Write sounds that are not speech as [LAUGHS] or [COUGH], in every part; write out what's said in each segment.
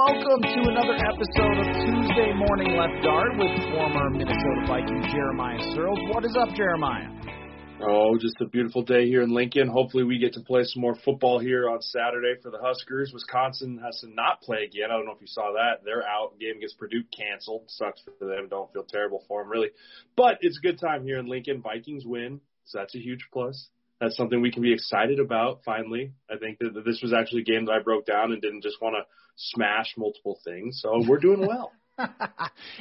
Welcome to another episode of Tuesday Morning Left Guard with former Minnesota Viking Jeremiah Sirles. What is up, Jeremiah? Oh, just a beautiful day here in Lincoln. Hopefully, we get to play some more football here on Saturday for the Huskers. Wisconsin has to not play again. I don't know if you saw that. They're out. Game against Purdue canceled. Sucks for them. Don't feel terrible for them, really. But it's a good time here in Lincoln. Vikings win, so that's a huge plus that's something we can be excited about finally. I think that this was actually a game that I broke down and didn't just want to smash multiple things. So we're doing well. [LAUGHS]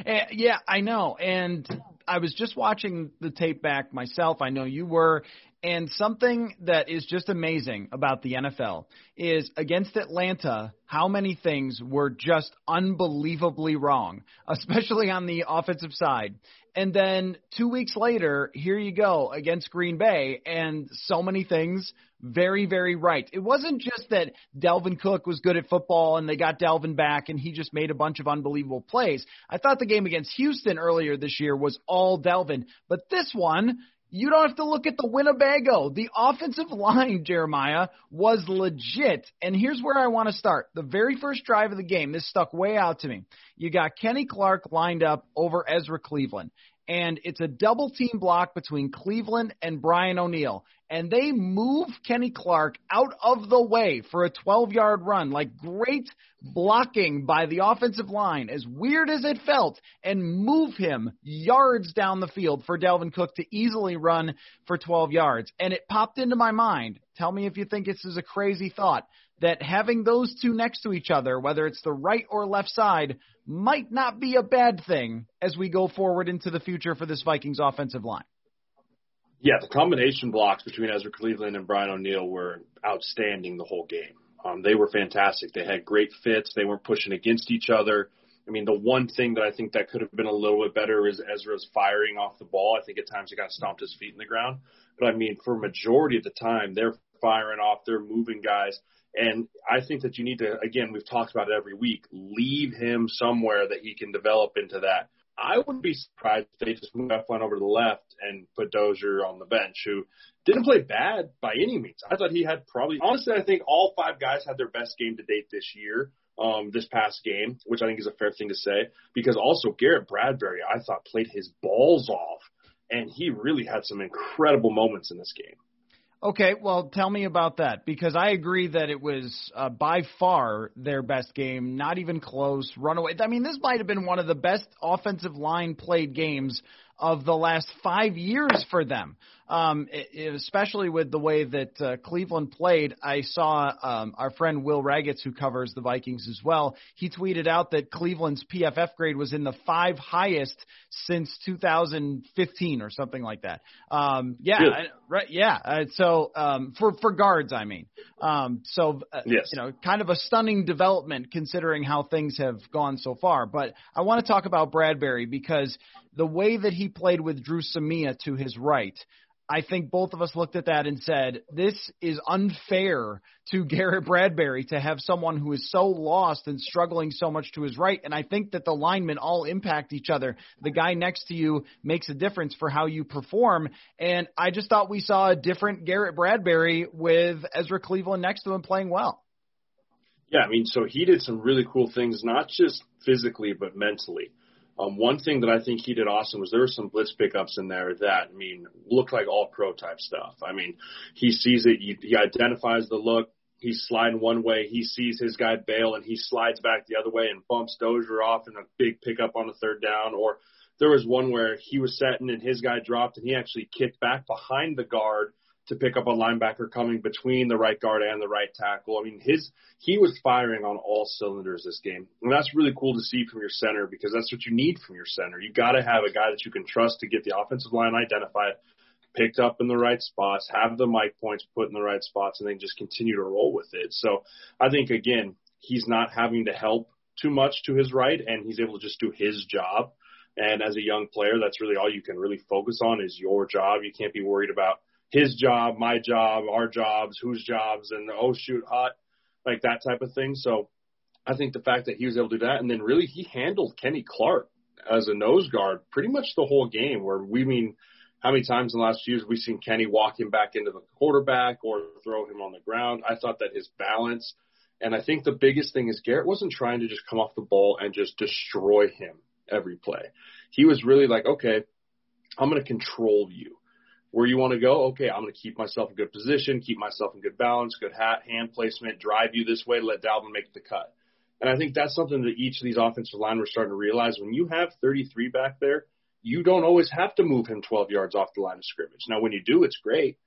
Eh, yeah, I know. And I was just watching the tape back myself. I know you were. And something that is just amazing about the NFL is against Atlanta, how many things were just unbelievably wrong, especially on the offensive side. And then two weeks later, here you go against Green Bay, and so many things very, very right. It wasn't just that Dalvin Cook was good at football and they got Dalvin back and he just made a bunch of unbelievable plays. I thought the game against Houston earlier this year was all Dalvin, but this one, you don't have to look at the Winnebago. The offensive line, Jeremiah, was legit. And here's where I want to start. The very first drive of the game, this stuck way out to me. You got Kenny Clark lined up over Ezra Cleveland and it's a double team block between Cleveland and Brian O'Neill. And they move Kenny Clark out of the way for a 12 yard run. Like great blocking by the offensive line, as weird as it felt, and move him yards down the field for Dalvin Cook to easily run for 12 yards. And it popped into my mind. Tell me if you think this is a crazy thought that having those two next to each other, whether it's the right or left side, might not be a bad thing as we go forward into the future for this Vikings offensive line. Yeah, the combination blocks between Ezra Cleveland and Brian O'Neill were outstanding the whole game. Um, they were fantastic. They had great fits. They weren't pushing against each other. I mean, the one thing that I think that could have been a little bit better is Ezra's firing off the ball. I think at times he got stomped his feet in the ground. But I mean, for majority of the time, they're firing off, they're moving guys. And I think that you need to, again, we've talked about it every week, leave him somewhere that he can develop into that. I wouldn't be surprised if they just move F1 over to the left and put Dozier on the bench, who didn't play bad by any means. I thought he had probably, honestly, I think all five guys had their best game to date this year, um, this past game, which I think is a fair thing to say, because also Garrett Bradbury, I thought played his balls off, and he really had some incredible moments in this game. Okay, well, tell me about that because I agree that it was uh, by far their best game, not even close. Runaway. I mean, this might have been one of the best offensive line played games of the last five years for them. Um, it, especially with the way that uh, Cleveland played, I saw um, our friend Will Ragatz, who covers the Vikings as well. He tweeted out that Cleveland's PFF grade was in the five highest since 2015 or something like that. Um, yeah, Really? I, right, yeah. Uh, so um, for for guards, I mean, um, so uh, Yes. you know, kind of a stunning development considering how things have gone so far. But I want to talk about Bradbury because the way that he played with Dru Samia to his right, I think both of us looked at that and said, this is unfair to [LAUGHS] Garrett Bradbury to have someone who is so lost and struggling so much to his right. And I think that the linemen all impact each other. The guy next to you makes a difference for how you perform. And I just thought we saw a different Garrett Bradbury with Ezra Cleveland next to him playing well. Yeah, I mean, so he did some really cool things, not just physically, but mentally. Um, one thing that I think he did awesome was there were some blitz pickups in there that, I mean, looked like all pro type stuff. I mean, he sees it, he, he identifies the look, he's sliding one way, he sees his guy bail, and he slides back the other way and bumps Dozier off in a big pickup on the third down. Or there was one where he was setting and his guy dropped, and he actually kicked back behind the guard to pick up a linebacker coming between the right guard and the right tackle. I mean, his he was firing on all cylinders this game, and that's really cool to see from your center because that's what you need from your center. You got to have a guy that you can trust to get the offensive line identified, picked up in the right spots, have the mic points put in the right spots, and then just continue to roll with it. So I think again, he's not having to help too much to his right, and he's able to just do his job. And as a young player, that's really all you can really focus on is your job. You can't be worried about his job, my job, our jobs, whose jobs, and oh shoot, hot, like that type of thing. So I think the fact that he was able to do that, and then really he handled Kenny Clark as a nose guard pretty much the whole game. Where we mean, how many times in the last few years we've seen Kenny walk him back into the quarterback or throw him on the ground. I thought that his balance, and I think the biggest thing is Garrett wasn't trying to just come off the ball and just destroy him every play. He was really like, okay, I'm going to control you where you want to go. Okay, I'm going to keep myself in good position, keep myself in good balance, good hat, hand placement, drive you this way, let Dalvin make the cut. And I think that's something that each of these offensive line were starting to realize. When you have 33 back there, you don't always have to move him 12 yards off the line of scrimmage. Now, when you do, it's great.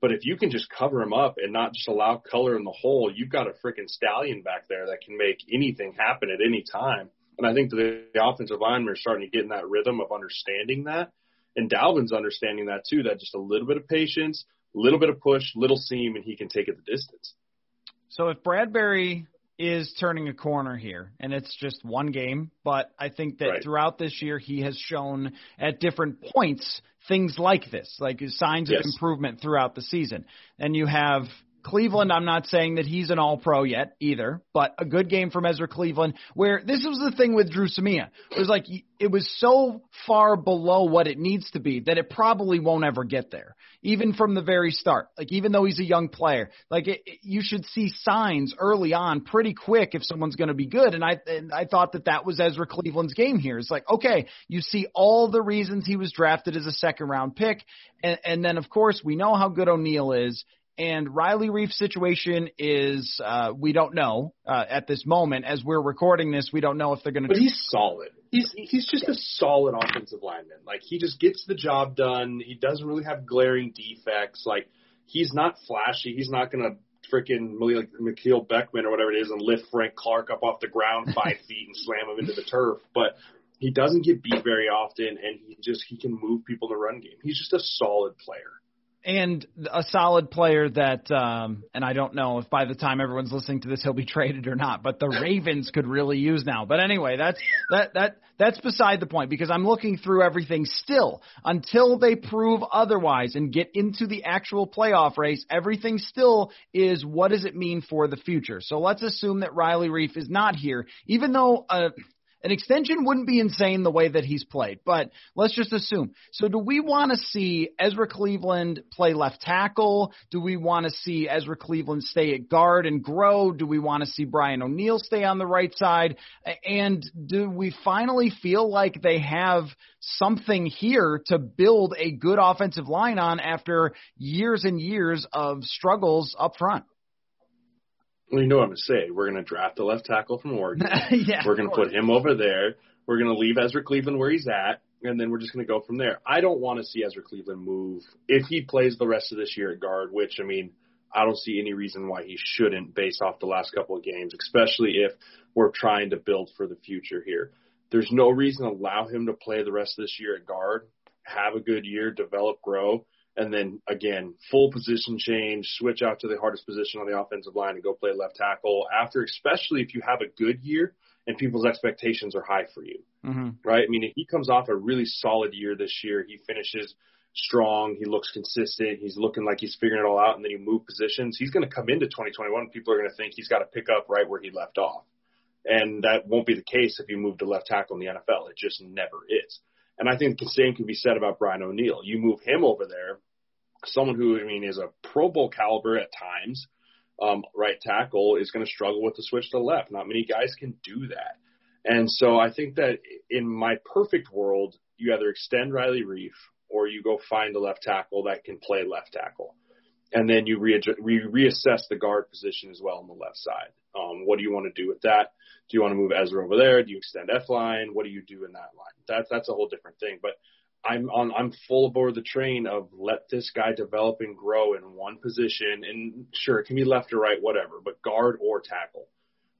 But if you can just cover him up and not just allow color in the hole, you've got a freaking stallion back there that can make anything happen at any time. And I think the, the offensive linemen are starting to get in that rhythm of understanding that. And Dalvin's understanding that too, that just a little bit of patience, a little bit of push, little seam, and he can take it the distance. So if Bradbury is turning a corner here, and it's just one game, but I think that Right. throughout this year he has shown at different points things like this, like signs of improvement throughout the season. And you have Cleveland, I'm not saying that he's an all pro yet either, but a good game from Ezra Cleveland where this was the thing with Dru Samia. It was like it was so far below what it needs to be that it probably won't ever get there, even from the very start. Like even though he's a young player, like it, it- you should see signs early on pretty quick if someone's going to be good. And I and I thought that that was Ezra Cleveland's game here. It's like okay, you see all the reasons he was drafted as a second round pick, and, and then of course we know how good O'Neill is. And Riley Reiff's situation is uh, we don't know uh, at this moment as we're recording this. We don't know if they're going to. But he's solid. He's he's just a solid offensive lineman. Like he just gets the job done. He doesn't really have glaring defects. Like he's not flashy. He's not gonna freaking like Mikhail Beckman or whatever it is and lift Frank Clark up off the ground [LAUGHS] five feet and slam him into the turf. But he doesn't get beat very often, and he just he can move people in the run game. He's just a solid player. And a solid player that um and I don't know if by the time everyone's listening to this he'll be [LAUGHS] traded or not, but the Ravens could really use now. But anyway, that's that that that's beside the point because I'm looking through everything still until they prove otherwise and get into the actual playoff race, everything still is what does it mean for the future. So let's assume that Riley Reiff is not here even though uh an extension wouldn't be insane the way that he's played, but let's just assume. So, do we want to see Ezra Cleveland play left tackle? Do we want to see Ezra Cleveland stay at guard and grow? Do we want to see Brian O'Neill stay on the right side? And do we finally feel like they have something here to build a good offensive line on after years and years of struggles up front? Well, you know what I'm gonna say. We're gonna draft a left tackle from Oregon. [LAUGHS] yeah, We're going to put him over there. We're going to leave Ezra Cleveland where he's at, and then we're just going to go from there. I don't want to see Ezra Cleveland move if he plays the rest of this year at guard, which I mean, I don't see any reason why he shouldn't based off the last couple of games, especially if we're trying to build for the future here. There's no reason to allow him to play the rest of this year at guard, have a good year, develop, grow, and then again, full position change, switch out to the hardest position on the offensive line and go play left tackle after, especially if you have a good year and people's expectations are high for you, mm-hmm. right? I mean, if he comes off a really solid year this year, he finishes strong, he looks consistent, he's looking like he's figuring it all out, and then he move positions. He's going to come into 2021. People are going to think he's got to pick up right where he left off, and that won't be the case if you move to left tackle in the NFL. It just never is. And I think the same can be said about Brian O'Neill. You move him over there, someone who I mean is a Pro Bowl caliber at times um, right tackle is going to struggle with the switch to left. Not many guys can do that. And so I think that in my perfect world, you either extend Riley Reiff or you go find a left tackle that can play left tackle. And then you re- re- reassess the guard position as well on the left side. Um, what do you want to do with that? Do you want to move Ezra over there? Do you extend F line? What do you do in that line? That's that's a whole different thing. But I'm on I'm full aboard the train of let this guy develop and grow in one position and sure it can be left or right whatever but guard or tackle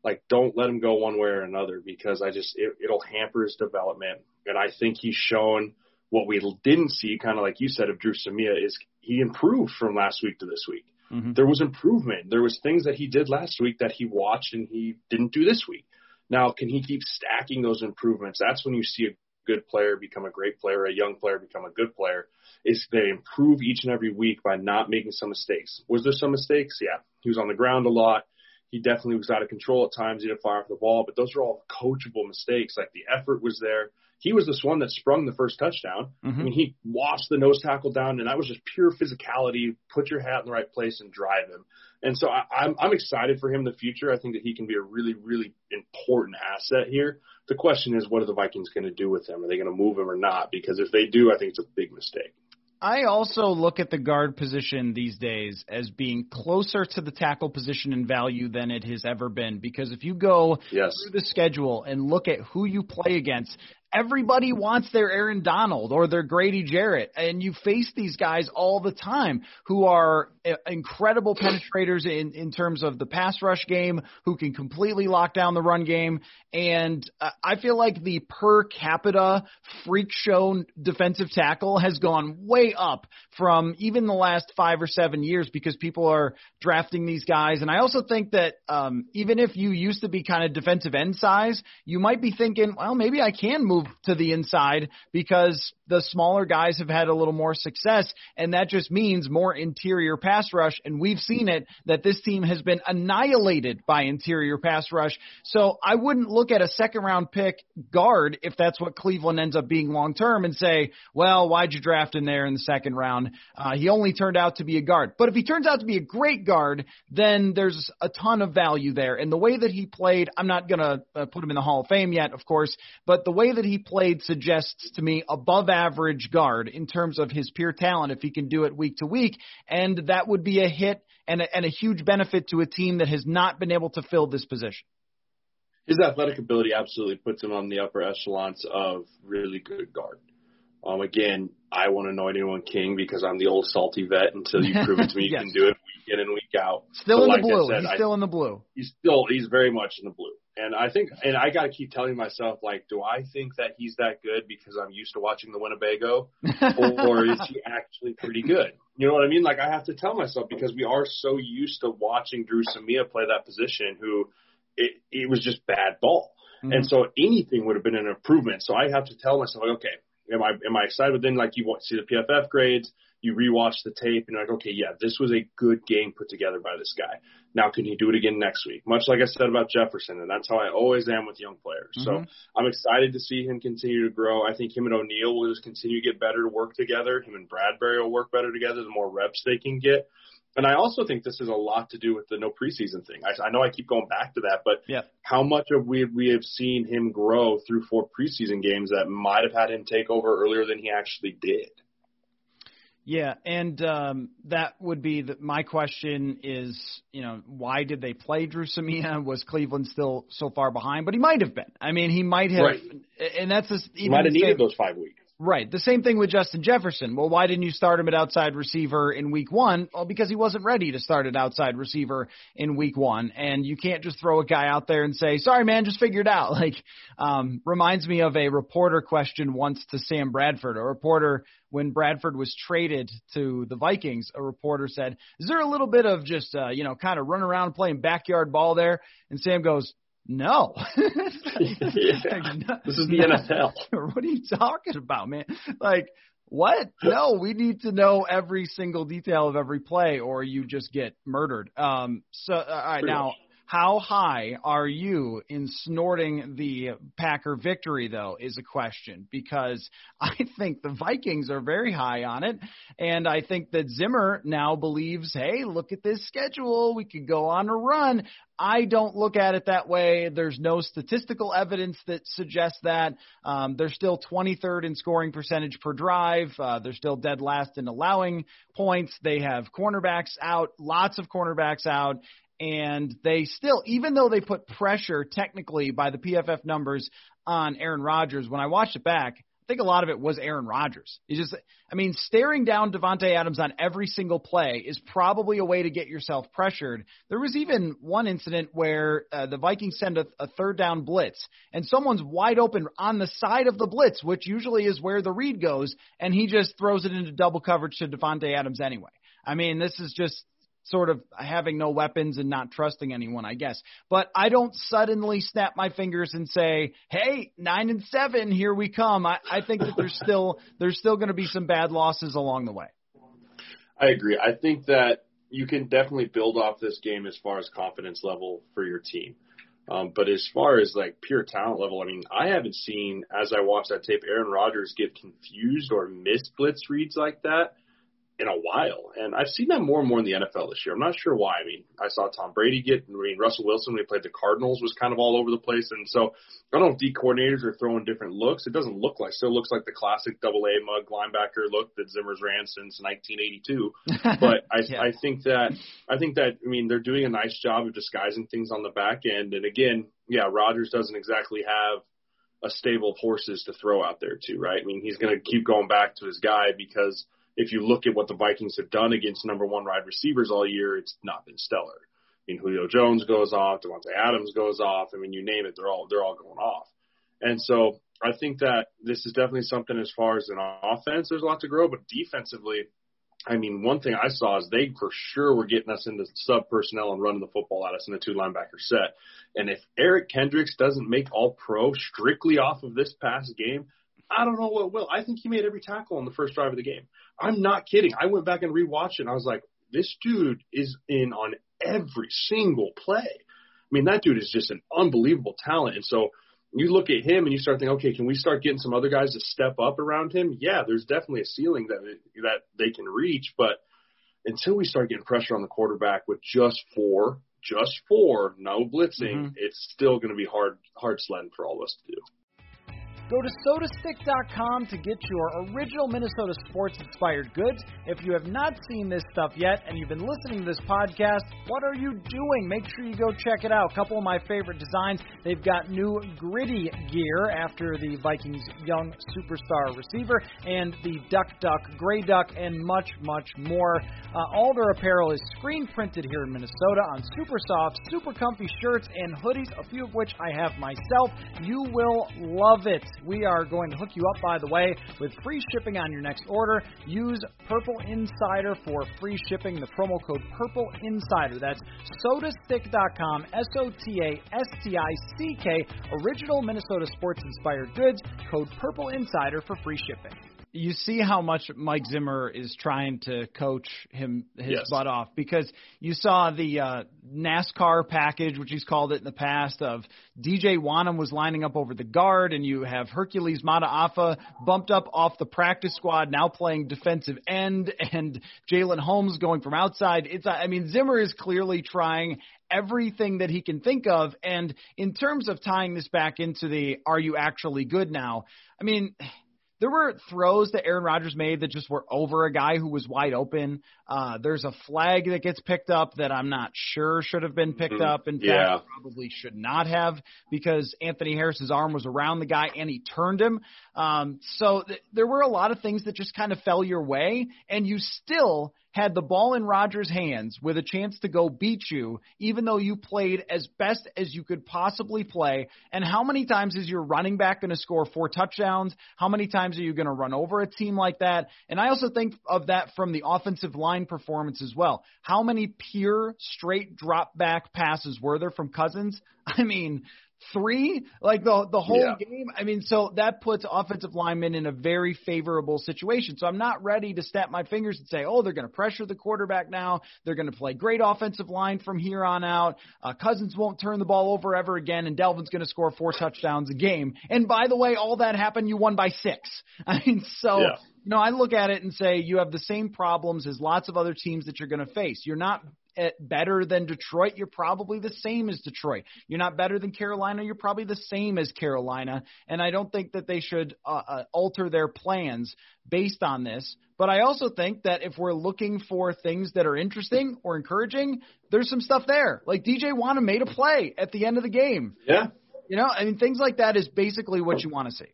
like don't let him go one way or another because I just it, it'll hamper his development and I think he's shown what we didn't see kind of like you said of Dru Samia is he improved from last week to this week mm-hmm. there was improvement there was things that he did last week that he watched and he didn't do this week now can he keep stacking those improvements that's when you see a good player become a great player, a young player become a good player, is they improve each and every week by not making some mistakes. Was there some mistakes? Yeah. He was on the ground a lot. He definitely was out of control at times. He didn't fire off the ball, but those are all coachable mistakes. Like the effort was there. He was this one that sprung the first touchdown. Mm-hmm. I mean, he washed the nose tackle down, and that was just pure physicality. Put your hat in the right place and drive him. And so I, I'm I'm excited for him in the future. I think that he can be a really really important asset here. The question is, what are the Vikings going to do with him? Are they going to move him or not? Because if they do, I think it's a big mistake. I also look at the guard position these days as being closer to the tackle position in value than it has ever been. Because if you go yes. through the schedule and look at who you play against, everybody wants their Aaron Donald or their Grady Jarrett, and you face these guys all the time who are uh, incredible penetrators in in terms of the pass rush game, who can completely lock down the run game, and uh, I feel like the per capita freak show defensive tackle has gone way up from even the last five or seven years because people are drafting these guys, and I also think that um, even if you used to be kind of defensive end size, you might be thinking, well, maybe I can move move to the inside because the smaller guys have had a little more success, and that just means more interior pass rush. And we've seen it that this team has been annihilated by interior pass rush. So I wouldn't look at a second round pick guard if that's what Cleveland ends up being long term and say, well, why'd you draft him there in the second round? Uh, he only turned out to be a guard. But if he turns out to be a great guard, then there's a ton of value there. And the way that he played, I'm not going to uh, put him in the Hall of Fame yet, of course, but the way that he played suggests to me above average guard in terms of his pure talent if he can do it week to week. And that would be a hit and a, and a huge benefit to a team that has not been able to fill this position. His athletic ability absolutely puts him on the upper echelons of really good guard. Um, again, I won't anoint anyone king because I'm the old salty vet until you prove it to me you [LAUGHS] yes. can do it week in and week out. Still in like the blue. Said, he's I, still in the blue. He's still he's very much in the blue. And I think, and I got to keep telling myself, like, do I think that he's that good because I'm used to watching the Winnebago, [LAUGHS] or, is he actually pretty good? You know what I mean? Like, I have to tell myself because we are so used to watching Dru Samia play that position, who it, it was just bad ball, Mm-hmm. and so anything would have been an improvement. So I have to tell myself, like, okay, am I am I excited? But Then, like, you want to see the PFF grades, you rewatch the tape, and you're like, okay, yeah, this was a good game put together by this guy. Now, can he do it again next week? Much like I said about Jefferson, and that's how I always am with young players. Mm-hmm. So I'm excited to see him continue to grow. I think him and O'Neill will just continue to get better to work together. Him and Bradbury will work better together the more reps they can get. And I also think this is a lot to do with the no preseason thing. I, I know I keep going back to that, but yeah. how much of we we have seen him grow through four preseason games that might have had him take over earlier than he actually did. Yeah, and um, that would be the, my question is, you know, why did they play Dru Samia? Was Cleveland still so far behind? But he might have been. I mean, he might have, right. and that's just he might have needed those five weeks. Right. The same thing with Justin Jefferson. Well, why didn't you start him at outside receiver in week one? Well, because he wasn't ready to start at outside receiver in week one. And you can't just throw a guy out there and say, sorry, man, just figure it out. [LAUGHS] Like, um, reminds me of a reporter question once to Sam Bradford. A reporter, when Bradford was traded to the Vikings, a reporter said, is there a little bit of just, uh, you know, kind of run around playing backyard ball there? And Sam goes, no. yeah. [LAUGHS] This is the NFL. [LAUGHS] what are you talking about, man? Like, what? No, we need to know every single detail of every play, or you just get murdered. Um. So, all right, now. How high are you in snorting the Packer victory, though, is a question because [LAUGHS] I think the Vikings are very high on it. And I think that Zimmer now believes, hey, look at this schedule. We could go on a run. I don't look at it that way. There's no statistical evidence that suggests that. Um, they're still 23rd in scoring percentage per drive. Uh, they're still dead last in allowing points. They have cornerbacks out, lots of cornerbacks out, and they still, even though they put pressure technically by the PFF numbers on Aaron Rodgers, when I watched it back, I think a lot of it was Aaron Rodgers. He just, I mean, staring down Davante Adams on every single play is probably a way to get yourself pressured. There was even one incident where uh, the Vikings send a, a third down blitz, and someone's wide open on the side of the blitz, which usually is where the read goes, and he just throws it into double coverage to Davante Adams anyway. I mean, this is just sort of having no weapons and not trusting anyone, I guess. But I don't suddenly snap my fingers and say, "Hey, nine and seven, here we come." I, I think that there's still there's still going to be some bad losses along the way. I agree. I think that you can definitely build off this game as far as confidence level for your team. Um, but as far as like pure talent level, I mean, I haven't seen as I watch that tape Aaron Rodgers get confused or miss blitz reads like that in a while. And I've seen that more and more in the NFL this year. I'm not sure why. I mean, I saw Tom Brady get, I mean, Russell Wilson when he played the Cardinals was kind of all over the place. And so I don't know if D coordinators are throwing different looks. It doesn't look like, still looks like the classic double A mug linebacker look that Zimmer's ran since 1982. but [LAUGHS] I, yeah. I think that, I think that, I mean, they're doing a nice job of disguising things on the back end. And again, yeah, Rodgers doesn't exactly have a stable of horses to throw out there too, right? I mean, he's going to keep going back to his guy because – if you look at what the Vikings have done against number one wide receivers all year, it's not been stellar. I mean, Julio Jones goes off, Davante Adams goes off. I mean, you name it, they're all they're all going off. And so I think that this is definitely something as far as an offense, there's a lot to grow, but defensively, I mean, one thing I saw is they for sure were getting us into sub personnel and running the football at us in a two linebacker set. And if Eric Kendricks doesn't make all pro strictly off of this past game, I don't know what will. I think he made every tackle on the first drive of the game. I'm not kidding. I went back and rewatched it and I was like, this dude is in on every single play. I mean, that dude is just an unbelievable talent. And so you look at him and you start thinking, okay, can we start getting some other guys to step up around him? Yeah, there's definitely a ceiling that that they can reach, but until we start getting pressure on the quarterback with just four, just four, no blitzing, mm-hmm. it's still going to be hard hard sledding for all of us to do. Go to sotastick.com to get your original Minnesota sports inspired goods. If you have not seen this stuff yet and you've been listening to this podcast, what are you doing? Make sure you go check it out. A couple of my favorite designs. They've got new gritty gear after the Vikings young superstar receiver and the Duck Duck, Gray Duck, and much, much more. Uh, all their apparel is screen printed here in Minnesota on super soft, super comfy shirts and hoodies, a few of which I have myself. You will love it. We are going to hook you up, by the way, with free shipping on your next order. Use Purple Insider for free shipping. The promo code Purple Insider. That's sotastick.com, S O T A S T I C K, original Minnesota sports inspired goods. Code Purple Insider for free shipping you see how much Mike Zimmer is trying to coach him his yes. butt off because you saw the uh, NASCAR package, which he's called it in the past, of DJ Wonnum was lining up over the guard, and you have Hercules Mataafa bumped up off the practice squad, now playing defensive end, [LAUGHS] and Jalen Holmes going from outside. It's I mean Zimmer is clearly trying everything that he can think of, and in terms of tying this back into the are you actually good now? I mean there were throws that Aaron Rodgers made that just were over a guy who was wide open. Uh, there's a flag that gets picked up that I'm not sure should have been picked Mhm. up. In Yeah. fact, probably should not have because Anthony Harris's arm was around the guy and he turned him. Um, so th- there were a lot of things that just kind of fell your way, and you still had the ball in Rodgers' hands with a chance to go beat you, even though you played as best as you could possibly play. And how many times is your running back going to score four touchdowns? How many times are you going to run over a team like that? And I also think of that from the offensive line performance as well. How many pure straight drop back passes were there from Cousins? [LAUGHS] I mean, three like the the whole Yeah. game i mean so that puts offensive linemen in a very favorable situation so i'm not ready to snap my fingers and say oh they're going to pressure the quarterback now they're going to play great offensive line from here on out uh, cousins won't turn the ball over ever again and dalvin's going to score four touchdowns a game and by the way all that happened you won by six [LAUGHS] i mean so Yeah. you know, I look at it and say you have the same problems as lots of other teams that you're going to face. You're not better than Detroit. You're probably the same as Detroit. You're not better than Carolina. You're probably the same as Carolina. And I don't think that they should uh, uh, alter their plans based on this. But I also think that if we're looking for things that are interesting or encouraging, there's some stuff there. Like DJ Wonnum made a play at the end of the game. Yeah, You know, I mean, things like that is basically what you want to see.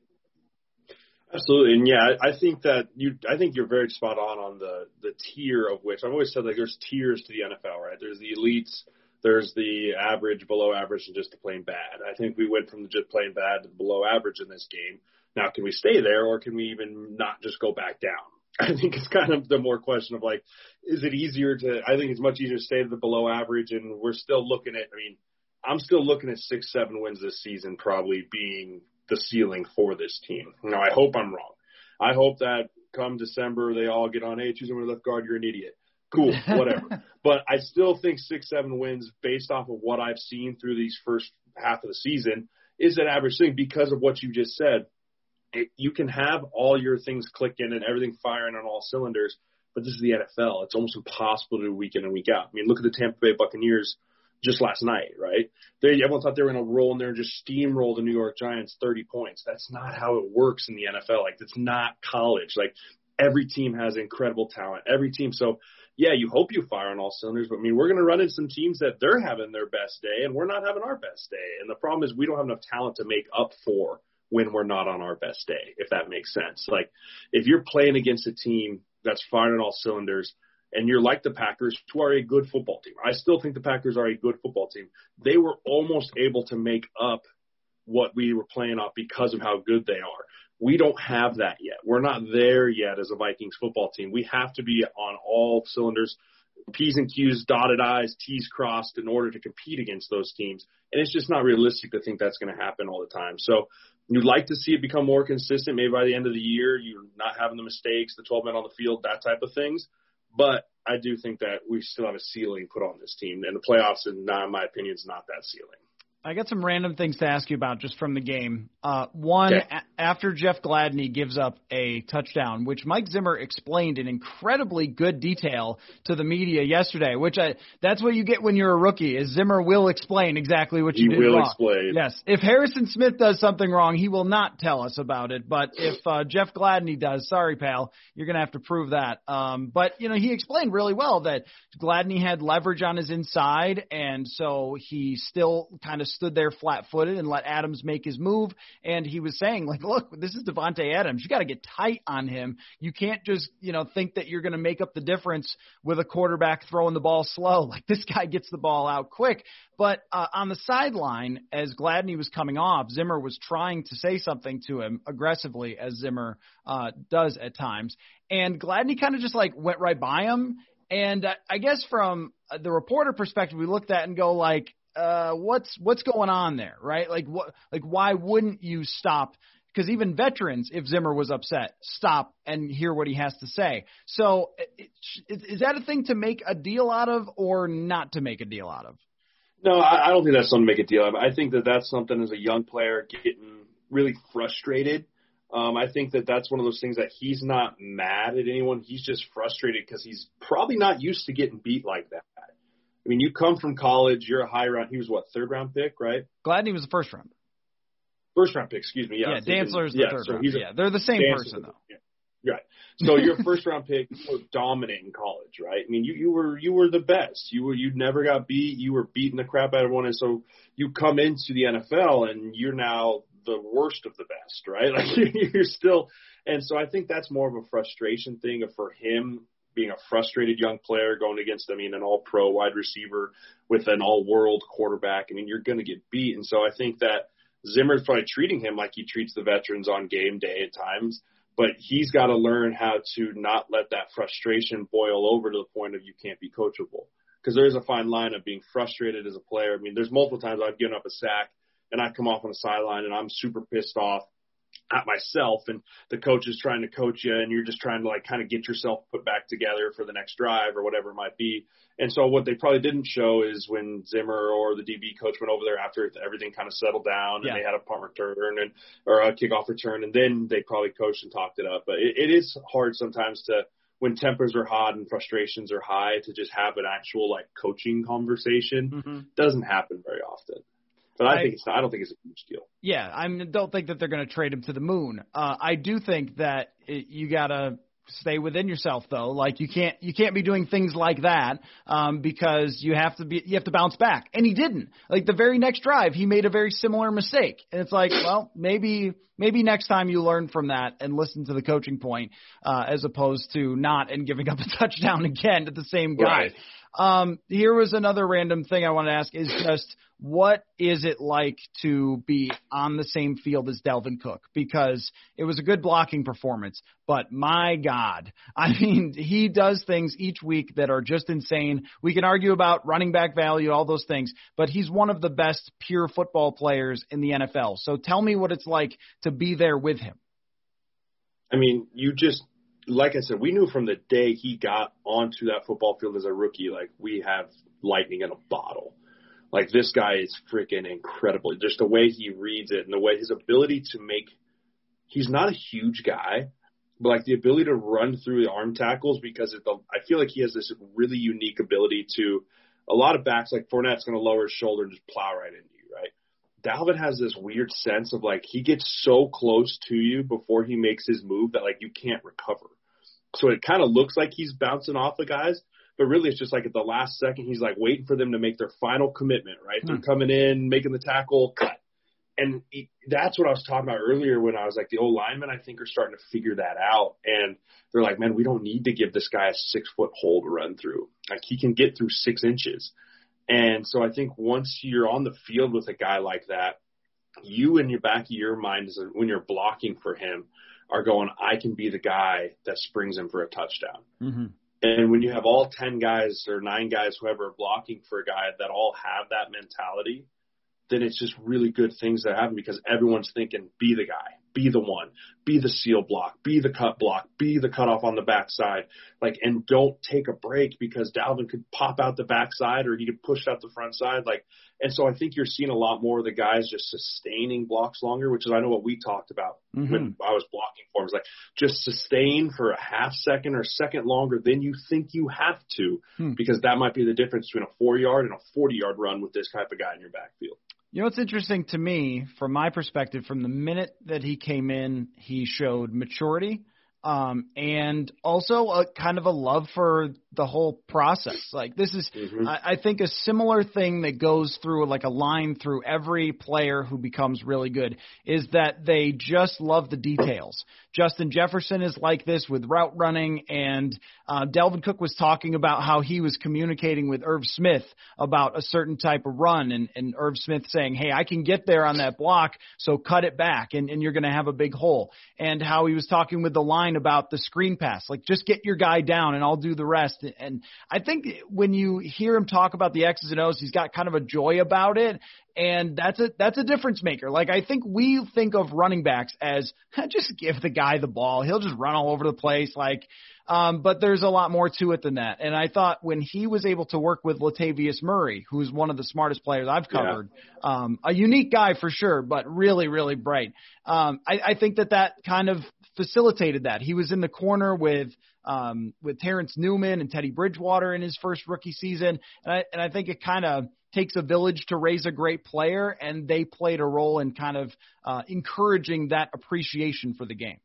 Absolutely, and yeah, I think that you, I think you're very spot on on the the tier of which I've always said like there's tiers to the NFL, right? There's the elites, there's the average, below average, and just the plain bad. I think we went from the just plain bad to below average in this game. Now, can we stay there, or can we even not just go back down? [LAUGHS] I think it's kind of the more question of like, is it easier to? I think it's much easier to stay to the below average, and we're still looking at. I mean, I'm still looking at six, seven wins this season, probably being the ceiling for this team. Now, I hope I'm wrong. I hope that come December they all get on, hey, choose a left guard, you're an idiot. Cool, [LAUGHS] whatever. but I still think six, seven wins based off of what I've seen through these first half of the season is an average thing because of what you just said. It, you can have all your things clicking and everything firing on all cylinders, but this is the NFL. It's almost impossible to do week in and week out. I mean, look at the Tampa Bay Buccaneers just last night, right? They everyone thought they were going to roll in there and just steamroll the New York Giants 30 points. That's not how it works in the NFL. Like it's not college. Like every team has incredible talent. Every team. So yeah, you hope you fire on all cylinders, but I mean, we're going to run into some teams that they're having their best day and we're not having our best day. And the problem is we don't have enough talent to make up for when we're not on our best day, if that makes sense. Like if you're playing against a team that's firing on all cylinders and you're like the Packers, who are a good football team. I still think the Packers are a good football team. They were almost able to make up what we were playing off because of how good they are. We don't have that yet. We're not there yet as a Vikings football team. We have to be on all cylinders, P's and Q's, dotted I's, T's crossed in order to compete against those teams. And it's just not realistic to think that's going to happen all the time. So you'd like to see it become more consistent. Maybe by the end of the year, you're not having the mistakes, the 12 men on the field, that type of things. But I do think that we still have a ceiling put on this team, and the playoffs, in my opinion, is not that ceiling. I got some random things to ask you about just from the game. Uh, one, Okay. a- after Jeff Gladney gives up a touchdown, which Mike Zimmer explained in incredibly good detail to the media yesterday, which I that's what you get when you're a rookie. Is Zimmer will explain exactly what you He did will wrong. explain. Yes, if Harrison Smith does something wrong, he will not tell us about it. But if uh, Jeff Gladney does, sorry, pal, you're gonna have to prove that. Um, but you know, he explained really well that Gladney had leverage on his inside, and so he still kind of stood there flat-footed and let Adams make his move. And he was saying, like, look, this is Davante Adams. You got to get tight on him. You can't just you know think that you're going to make up the difference with a quarterback throwing the ball slow. [LAUGHS] Like this guy gets the ball out quick. But uh, on the sideline, as Gladney was coming off, Zimmer was trying to say something to him aggressively, as Zimmer uh, does at times. And Gladney kind of just like went right by him. And uh, I guess from uh, the reporter perspective, we looked at and go like, uh, what's what's going on there, right? Like what, like why wouldn't you stop? Because even veterans, if Zimmer was upset, stop and hear what he has to say. So, it, it, is that a thing to make a deal out of, or not to make a deal out of? No, I, I don't think that's something to make a deal out of. I think that that's something as a young player getting really frustrated. Um, I think that that's one of those things that he's not mad at anyone. He's just frustrated because he's probably not used to getting beat like that. I mean, you come from college, you're a high round. He was what third round pick, right? Gladney was the first round. first round pick. Excuse me. Yeah, I'm Dantzler's the yeah, third so round. yeah, they're the same Dantzler- person though. Yeah. Right. So your [LAUGHS] first round pick, you were dominant in college, right? I mean, you you were you were the best. You were you never got beat. You were beating the crap out of one, and so you come into the NFL and you're now the worst of the best, right? [LAUGHS] Like you're still, and so I think that's more of a frustration thing for him being a frustrated young player going against, I mean, an all pro wide receiver with an all world quarterback. I mean, you're going to get beat. And so I think that Zimmer's probably treating him like he treats the veterans on game day at times, but he's got to learn how to not let that frustration boil over to the point of you can't be coachable. Because there is a fine line of being frustrated as a player. I mean, there's multiple times I've given up a sack and I come off on the sideline and I'm super pissed off at myself and the coach is trying to coach you and you're just trying to like kind of get yourself put back together for the next drive or whatever it might be. And so what they probably didn't show is when Zimmer or the DB coach went over there after everything kind of settled down and Yeah. they had a punt return and or a kickoff return and then they probably coached and talked it up. But it, it is hard sometimes to when tempers are hot and frustrations are high to just have an actual like coaching conversation. Mm-hmm. Doesn't happen very often. But I, I- think it's not, I don't think it's a huge deal. Yeah, I don't think that they're going to trade him to the moon. Uh, I do think that it, you got to stay within yourself though. Like you can't you can't be doing things like that um, because you have to be you have to bounce back. And he didn't. Like the very next drive, he made a very similar mistake. And it's like, well, maybe maybe next time you learn from that and listen to the coaching point uh, as opposed to not and giving up a [LAUGHS] touchdown again to the same guy. Right. Um, here was another random thing I wanted to ask is just what is it like to be on the same field as Dalvin Cook? Because it was a good blocking performance, but my God, [LAUGHS] I mean, he does things each week that are just insane. We can argue about running back value, all those things, but he's one of the best pure football players in the NFL. So tell me what it's like to be there with him. I mean, you just like I said, we knew from the day he got onto that football field as a rookie, like we have lightning in a bottle. Like this guy is freaking incredible. Just the way he reads it and the way his ability to make he's not a huge guy, but like the ability to run through the arm tackles because it, I feel like he has this really unique ability to a lot of backs like Fournette's going to lower his shoulder and just plow right into you, right? Dalvin has this weird sense of like he gets so close to you before he makes his move that like you can't recover. So it kind of looks like he's bouncing off the guys, but really it's just like at the last second he's like waiting for them to make their final commitment, right? They're hmm. coming in, making the tackle, cut. And he, that's what I was talking about earlier when I was like the old linemen I think are starting to figure that out and they're like, man, we don't need to give this guy a six foot hole to run through. Like he can get through six inches. And so I think once you're on the field with a guy like that, you in your back of your mind is when you're blocking for him are going, I can be the guy that springs him for a touchdown. Mm-hmm. And when you have all 10 guys or nine guys, whoever are blocking for a guy that all have that mentality, then it's just really good things that happen because everyone's thinking, be the guy, be the one, be the seal block, be the cut block, be the cutoff on the backside. Like, and don't take a break because Dalvin could pop out the backside or he could push out the front side. Like, and so I think you're seeing a lot more of the guys just sustaining blocks longer, which is I know what we talked about Mm-hmm. when I was blocking for him. Like just sustain for a half second or a second longer than you think you have to, Hmm. because that might be the difference between a four yard and a 40 yard run with this type of guy in your backfield. You know what's interesting to me, from my perspective, from the minute that he came in, he showed maturity um, and also a kind of a love for the whole process. Like this is, Mhm. I, I think, a similar thing that goes through like a line through every player who becomes really good is that they just love the details. Justin Jefferson is like this with route running, and uh, Dalvin Cook was talking about how he was communicating with Irv Smith about a certain type of run, and, and Irv Smith saying, "Hey, I can get there on that block, so cut it back, and, and you're going to have a big hole." And how he was talking with the line about the screen pass, like just get your guy down, and I'll do the rest. And I think when you hear him talk about the X's and O's, he's got kind of a joy about it, and that's a that's a difference maker. Like I think we think of running backs as just give the guy the ball, he'll just run all over the place, like. Um, but there's a lot more to it than that. And I thought when he was able to work with Latavius Murray, who's one of the smartest players I've Yeah. covered, um, a unique guy for sure, but really, really bright. Um, I, I think that that kind of facilitated that. He was in the corner with um, with Terrence Newman and Teddy Bridgewater in his first rookie season, and I and I think it kind of takes a village to raise a great player, and they played a role in kind of uh, encouraging that appreciation for the game.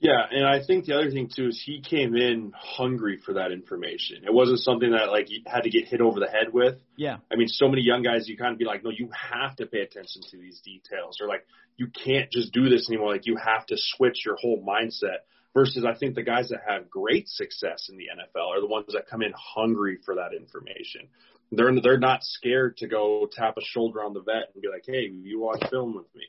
Yeah, and I think the other thing too is he came in hungry for that information. It wasn't something that like you had to get hit over the head with. Yeah. I mean, so many young guys, you kind of be like, no, you have to pay attention to these details, or like you can't just do this anymore. Like you have to switch your whole mindset. Versus, I think the guys that have great success in the NFL are the ones that come in hungry for that information. They're they're not scared to go tap a shoulder on the vet and be like, hey, you watch film with me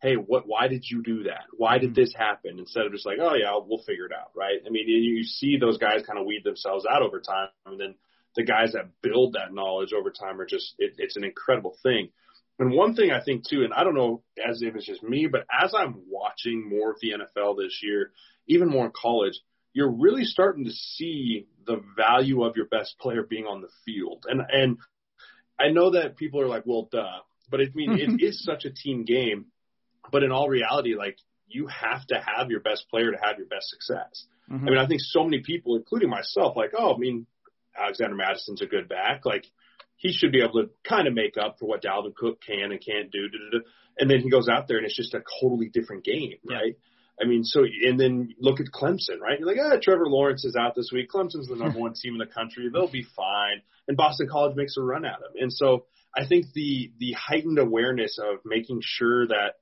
hey, what, why did you do that? Why did hmm. this happen? Instead of just like, oh yeah, we'll figure it out, right? I mean, you see those guys kind of weed themselves out over time, and then the guys that build that knowledge over time are just, it, it's an incredible thing. And one thing I think too, and I don't know as if it's just me, but as I'm watching more of the NFL this year, even more in college, you're really starting to see the value of your best player being on the field. And and I know that people are like, well, duh, but I mean, it [LAUGHS] is such a team game. But in all reality, like you have to have your best player to have your best success. Mm-hmm. I mean, I think so many people, including myself, like, oh, I mean, Alexander Mattison's a good back. Like he should be able to kind of make up for what Dalvin Cook can and can't do. And then he goes out there and it's just a totally different game, right? Yeah. I mean, so and then look at Clemson, right? You're like, ah, Trevor Lawrence is out this week. Clemson's the number [LAUGHS] one team in the country. They'll be fine. And Boston College makes a run at them. And so I think the the heightened awareness of making sure that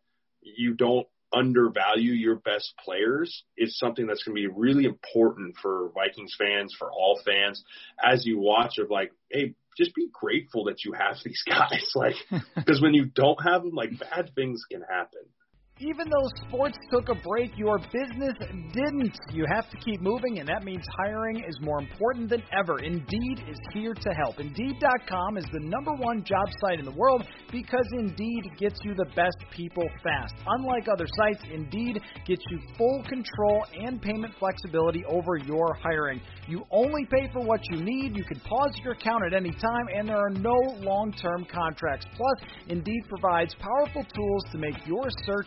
you don't undervalue your best players is something that's going to be really important for Vikings fans, for all fans, as you watch of like, hey, just be grateful that you have [LAUGHS] these guys. Like, because when you don't have them, like bad things can happen. Even though sports took a break, your business didn't. You have to keep moving, and that means hiring is more important than ever. Indeed is here to help. Indeed.com is the number one job site in the world because Indeed gets you the best people fast. Unlike other sites, Indeed gets you full control and payment flexibility over your hiring. You only pay for what you need. You can pause your account at any time, and there are no long term contracts. Plus, Indeed provides powerful tools to make your search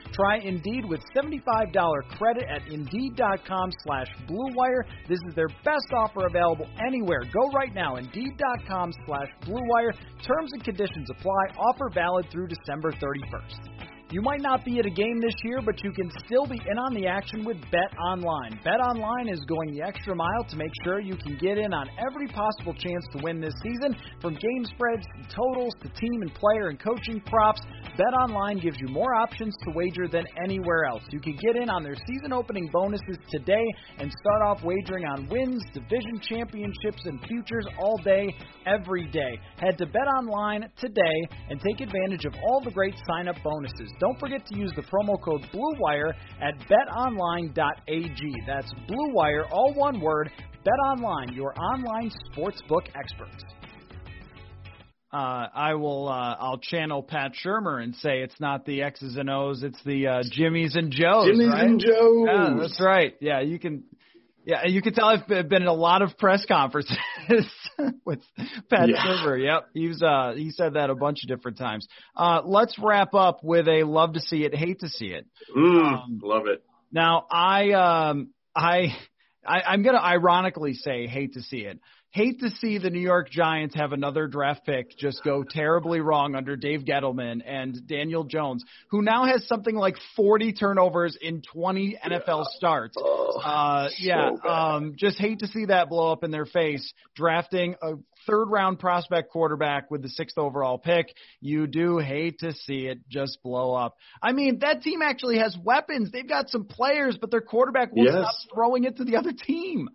Try Indeed with $75 credit at Indeed.com slash BlueWire. This is their best offer available anywhere. Go right now, Indeed.com slash BlueWire. Terms and conditions apply. Offer valid through December 31st. You might not be at a game this year, but you can still be in on the action with Bet Online. Bet Online is going the extra mile to make sure you can get in on every possible chance to win this season. From game spreads, to totals, to team and player and coaching props, Bet Online gives you more options to wager than anywhere else. You can get in on their season opening bonuses today and start off wagering on wins, division championships, and futures all day, every day. Head to Bet Online today and take advantage of all the great sign up bonuses. Don't forget to use the promo code BLUEWIRE at betonline.ag. That's BLUEWIRE, all one word. BetOnline, your online sportsbook experts. Uh, I will. Uh, I'll channel Pat Shurmur and say it's not the X's and O's, it's the uh, Jimmys and Joes. Jimmys right? and Joes. Yeah, that's right. Yeah, you can. Yeah, you can tell I've been in a lot of press conferences [LAUGHS] with Pat yeah. Silver. Yep, he's uh he said that a bunch of different times. Uh, let's wrap up with a love to see it, hate to see it. Mm, um, love it. Now I um I, I I'm gonna ironically say hate to see it hate to see the New York Giants have another draft pick just go terribly wrong under Dave Gettleman and Daniel Jones, who now has something like 40 turnovers in 20 NFL starts. Oh, uh, yeah, so um, just hate to see that blow up in their face. Drafting a third round prospect quarterback with the sixth overall pick. You do hate to see it just blow up. I mean, that team actually has weapons. They've got some players, but their quarterback will yes. stop throwing it to the other team.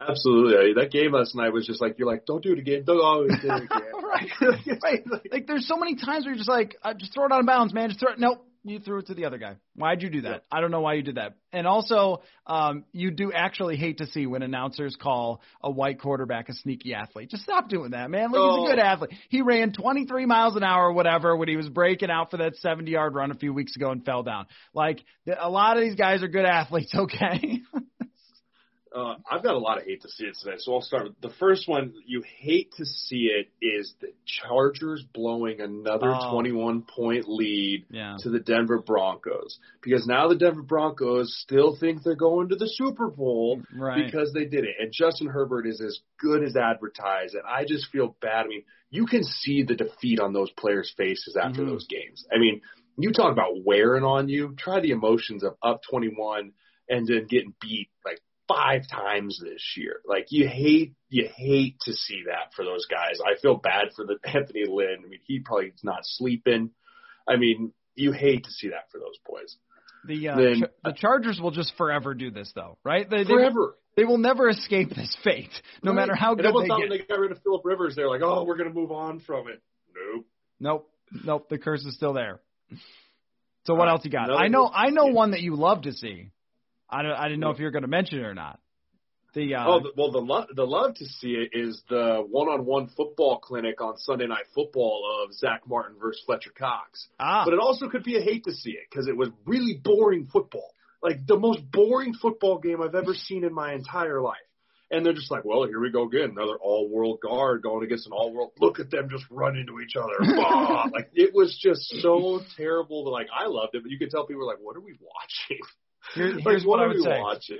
Absolutely. That game last night was just like you're like, don't do it again. Don't always do it again. [LAUGHS] right. [LAUGHS] right. [LAUGHS] Like there's so many times where you're just like, uh, just throw it out of bounds, man. Just throw it. Nope. you threw it to the other guy. Why'd you do that? I don't know why you did that. And also, um, you do actually hate to see when announcers call a white quarterback a sneaky athlete. Just stop doing that, man. Like he's a good athlete. He ran 23 miles an hour or whatever when he was breaking out for that 70 yard run a few weeks ago and fell down. Like a lot of these guys are good athletes. Okay. Uh, I've got a lot of hate to see it today, so I'll start with the first one. You hate to see it is the Chargers blowing another Oh. 21 point lead Yeah. to the Denver Broncos because now the Denver Broncos still think they're going to the Super Bowl Right. because they did it. And Justin Herbert is as good as advertised, and I just feel bad. I mean, you can see the defeat on those players' faces after Mhm. those games. I mean, you talk about wearing on you. Try the emotions of up 21 and then getting beat like five times this year. Like you hate you hate to see that for those guys. I feel bad for the [LAUGHS] Anthony Lynn. I mean, he probably is not sleeping. I mean, you hate to see that for those boys. The uh, Then- Ch- the Chargers will just forever do this though, right? They, they, Forever. they will never escape this fate, no matter how and good everyone they thought get. when they got rid of Philip Rivers, they're like, oh, we're going to move on from it. Nope. Nope, nope. The curse is still there. So what right, else you got? I know. I know one that you love to see. I don't, I didn't know if you were going to mention it or not. The uh, oh, the, well, the lo- the love to see it is the one-on-one football clinic on Sunday Night Football of Zach Martin versus Fletcher Cox. ah, But it also could be a hate to see it because it was really boring football, like the most boring football game I've ever seen in my entire life. And they're just like, well, here we go again, another all-world guard going against an all-world. Look at them just run into each other. [LAUGHS] Like it was just so terrible. To, like I loved it, but you could tell people were like, what are we watching? Here- like, here's what, what I would say. watching?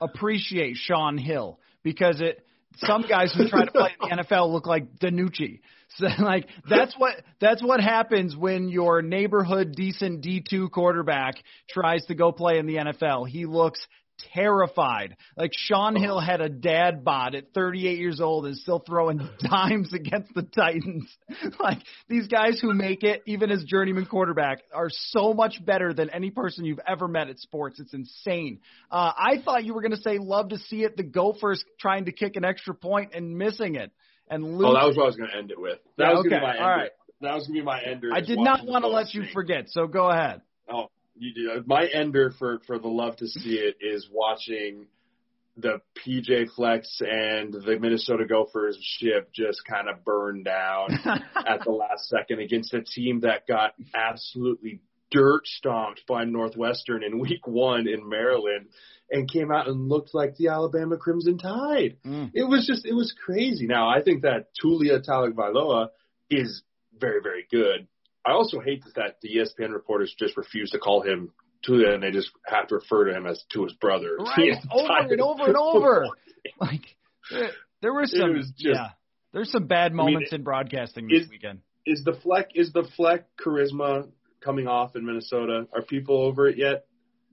appreciate Shaun Hill because it some guys who try to play in the [LAUGHS] NFL look like DiNucci. [LAUGHS] So like that's what that's what happens when your neighborhood decent D2 quarterback tries to go play in the NFL. He looks terrified. Like Shaun Hill had a dad bod at 38 years old and still throwing [LAUGHS] dimes against the Titans. [LAUGHS] like these guys who make it even as journeyman quarterback are so much better than any person you've ever met at sports. It's insane. Uh, I thought you were going to say love to see it. The Gophers trying to kick an extra point and missing it and. Oh, that was what I was going to end it with. That Yeah, was going to be my all ender. right. That was going to be my ender. I did not want to let you forget, so go ahead. Oh, you do. My ender for for the love to see it is watching the PJ Fleck's and the Minnesota Gophers ship just kind of burn down [LAUGHS] at the last second against a team that got absolutely dirt stomped by Northwestern in week one in Maryland and came out and looked like the Alabama Crimson Tide. Mm. It was just, it was crazy. Now, I think that Taulia Tagovailoa is very, very good. I also hate that, the ESPN reporters just refuse to call him Taulia and they just have to refer to him as to his brother. [LAUGHS] Right, over and over and over. [LAUGHS] Like there, there were some, just- yeah, there's some bad mean, moments in broadcasting this is- weekend. is the Fleck is the Fleck charisma coming off in Minnesota? Are people over it yet?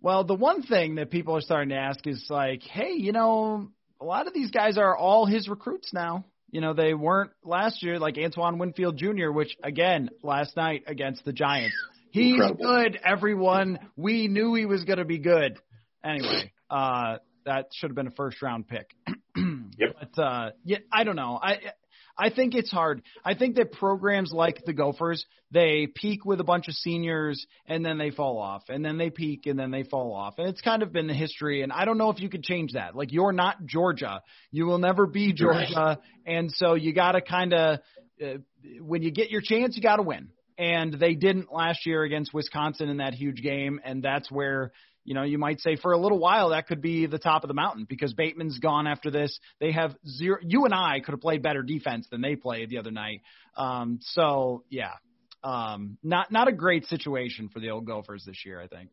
Well, the one thing that people are starting to ask is like, hey, you know, a lot of these guys are all his recruits now. You know, they weren't last year, like Antoine Winfield Jr., which again last night against the Giants. He's Incredible. good, everyone. We knew he was going to be good. Anyway, uh, that should have been a first round pick. [CLEARS THROAT] Yep. But uh, yeah, I don't know. I I think it's hard. I think that programs like the Gophers, they peak with a bunch of seniors and then they fall off, and then they peak and then they fall off, and it's kind of been the history. And I don't know if you could change that. Like you're not Georgia, you will never be Georgia, and so you got to kind of uh, when you get your chance, you got to win. And they didn't last year against Wisconsin in that huge game, and that's where you know, you might say for a little while that could be the top of the mountain because Bateman's gone after this. They have zero. You and I could have played better defense than they played the other night. Um, so yeah, um, not not a great situation for the old Gophers this year. I think.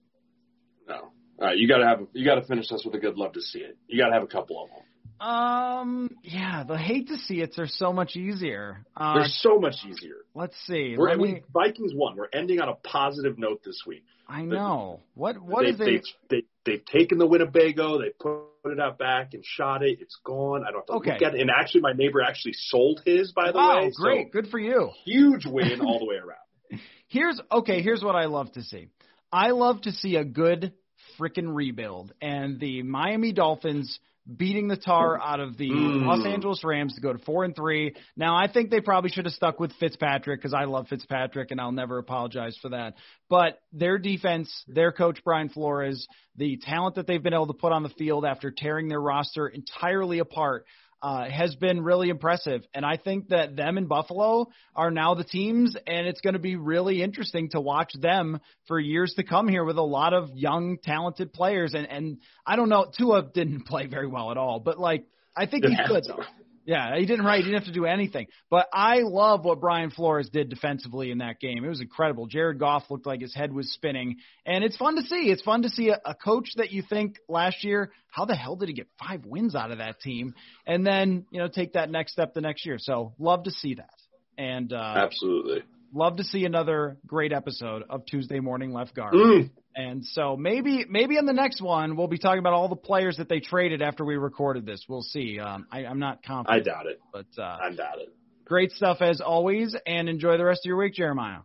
No. All right, you got to have you got to finish us with a good love to see it. You got to have a couple of them. Um, yeah, the hate to see it are so much easier. Uh, They're so much easier. let's see. We're, Let we, me, Vikings won. We're ending on a positive note this week. I know what what they, is it? they, they, they've taken the Winnebago. They put it out back and shot it. It's gone. I don't have to Okay. look at it. And actually, my neighbor actually sold his, by the Wow, way. great, So good for you. huge win all the way around. [LAUGHS] Here's okay. Here's what I love to see. I love to see a good freaking rebuild, and the Miami Dolphins beating the tar out of the Mm. Los Angeles Rams to go to four and three. Now I think they probably should have stuck with Fitzpatrick because I love Fitzpatrick and I'll never apologize for that. But their defense, their coach Brian Flores, the talent that they've been able to put on the field after tearing their roster entirely apart uh, has been really impressive. And I think that them and Buffalo are now the teams, and it's going to be really interesting to watch them for years to come here with a lot of young, talented players. And, and I don't know, Tua didn't [LAUGHS] play very well at all, but like, I think he's good though. Yeah, he didn't right. He didn't have to do anything. But I love what Brian Flores did defensively in that game. It was incredible. Jared Goff looked like his head was spinning, and it's fun to see. It's fun to see a, a coach that you think last year, how the hell did he get five wins out of that team, and then you know take that next step the next year. So love to see that, and uh, Absolutely. love to see another great episode of Tuesday Morning Left Guard. Mm. And so maybe maybe on the next one we'll be talking about all the players that they traded after we recorded this. We'll see. Um, I, I'm not confident. I doubt it. but uh, I doubt it. great stuff as always. And enjoy the rest of your week, Jeremiah.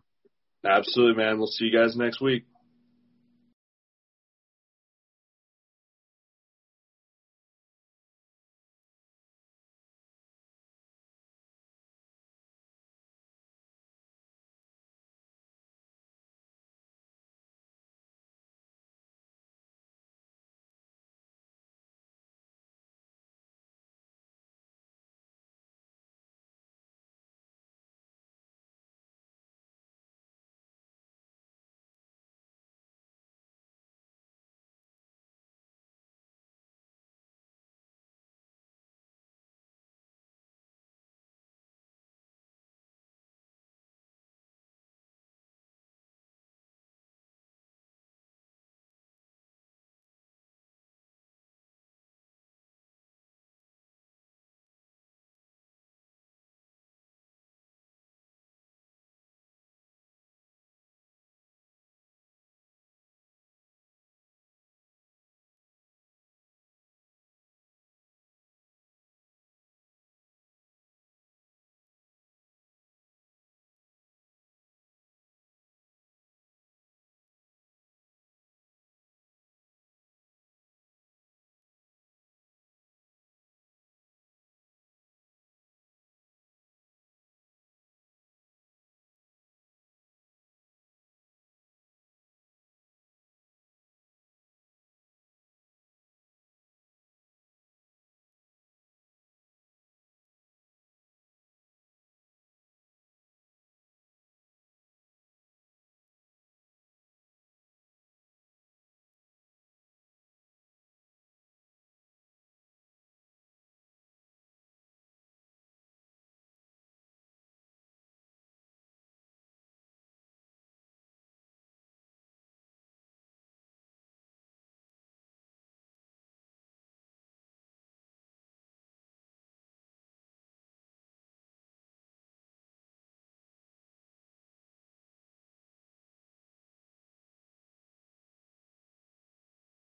Absolutely, man. We'll see you guys next week.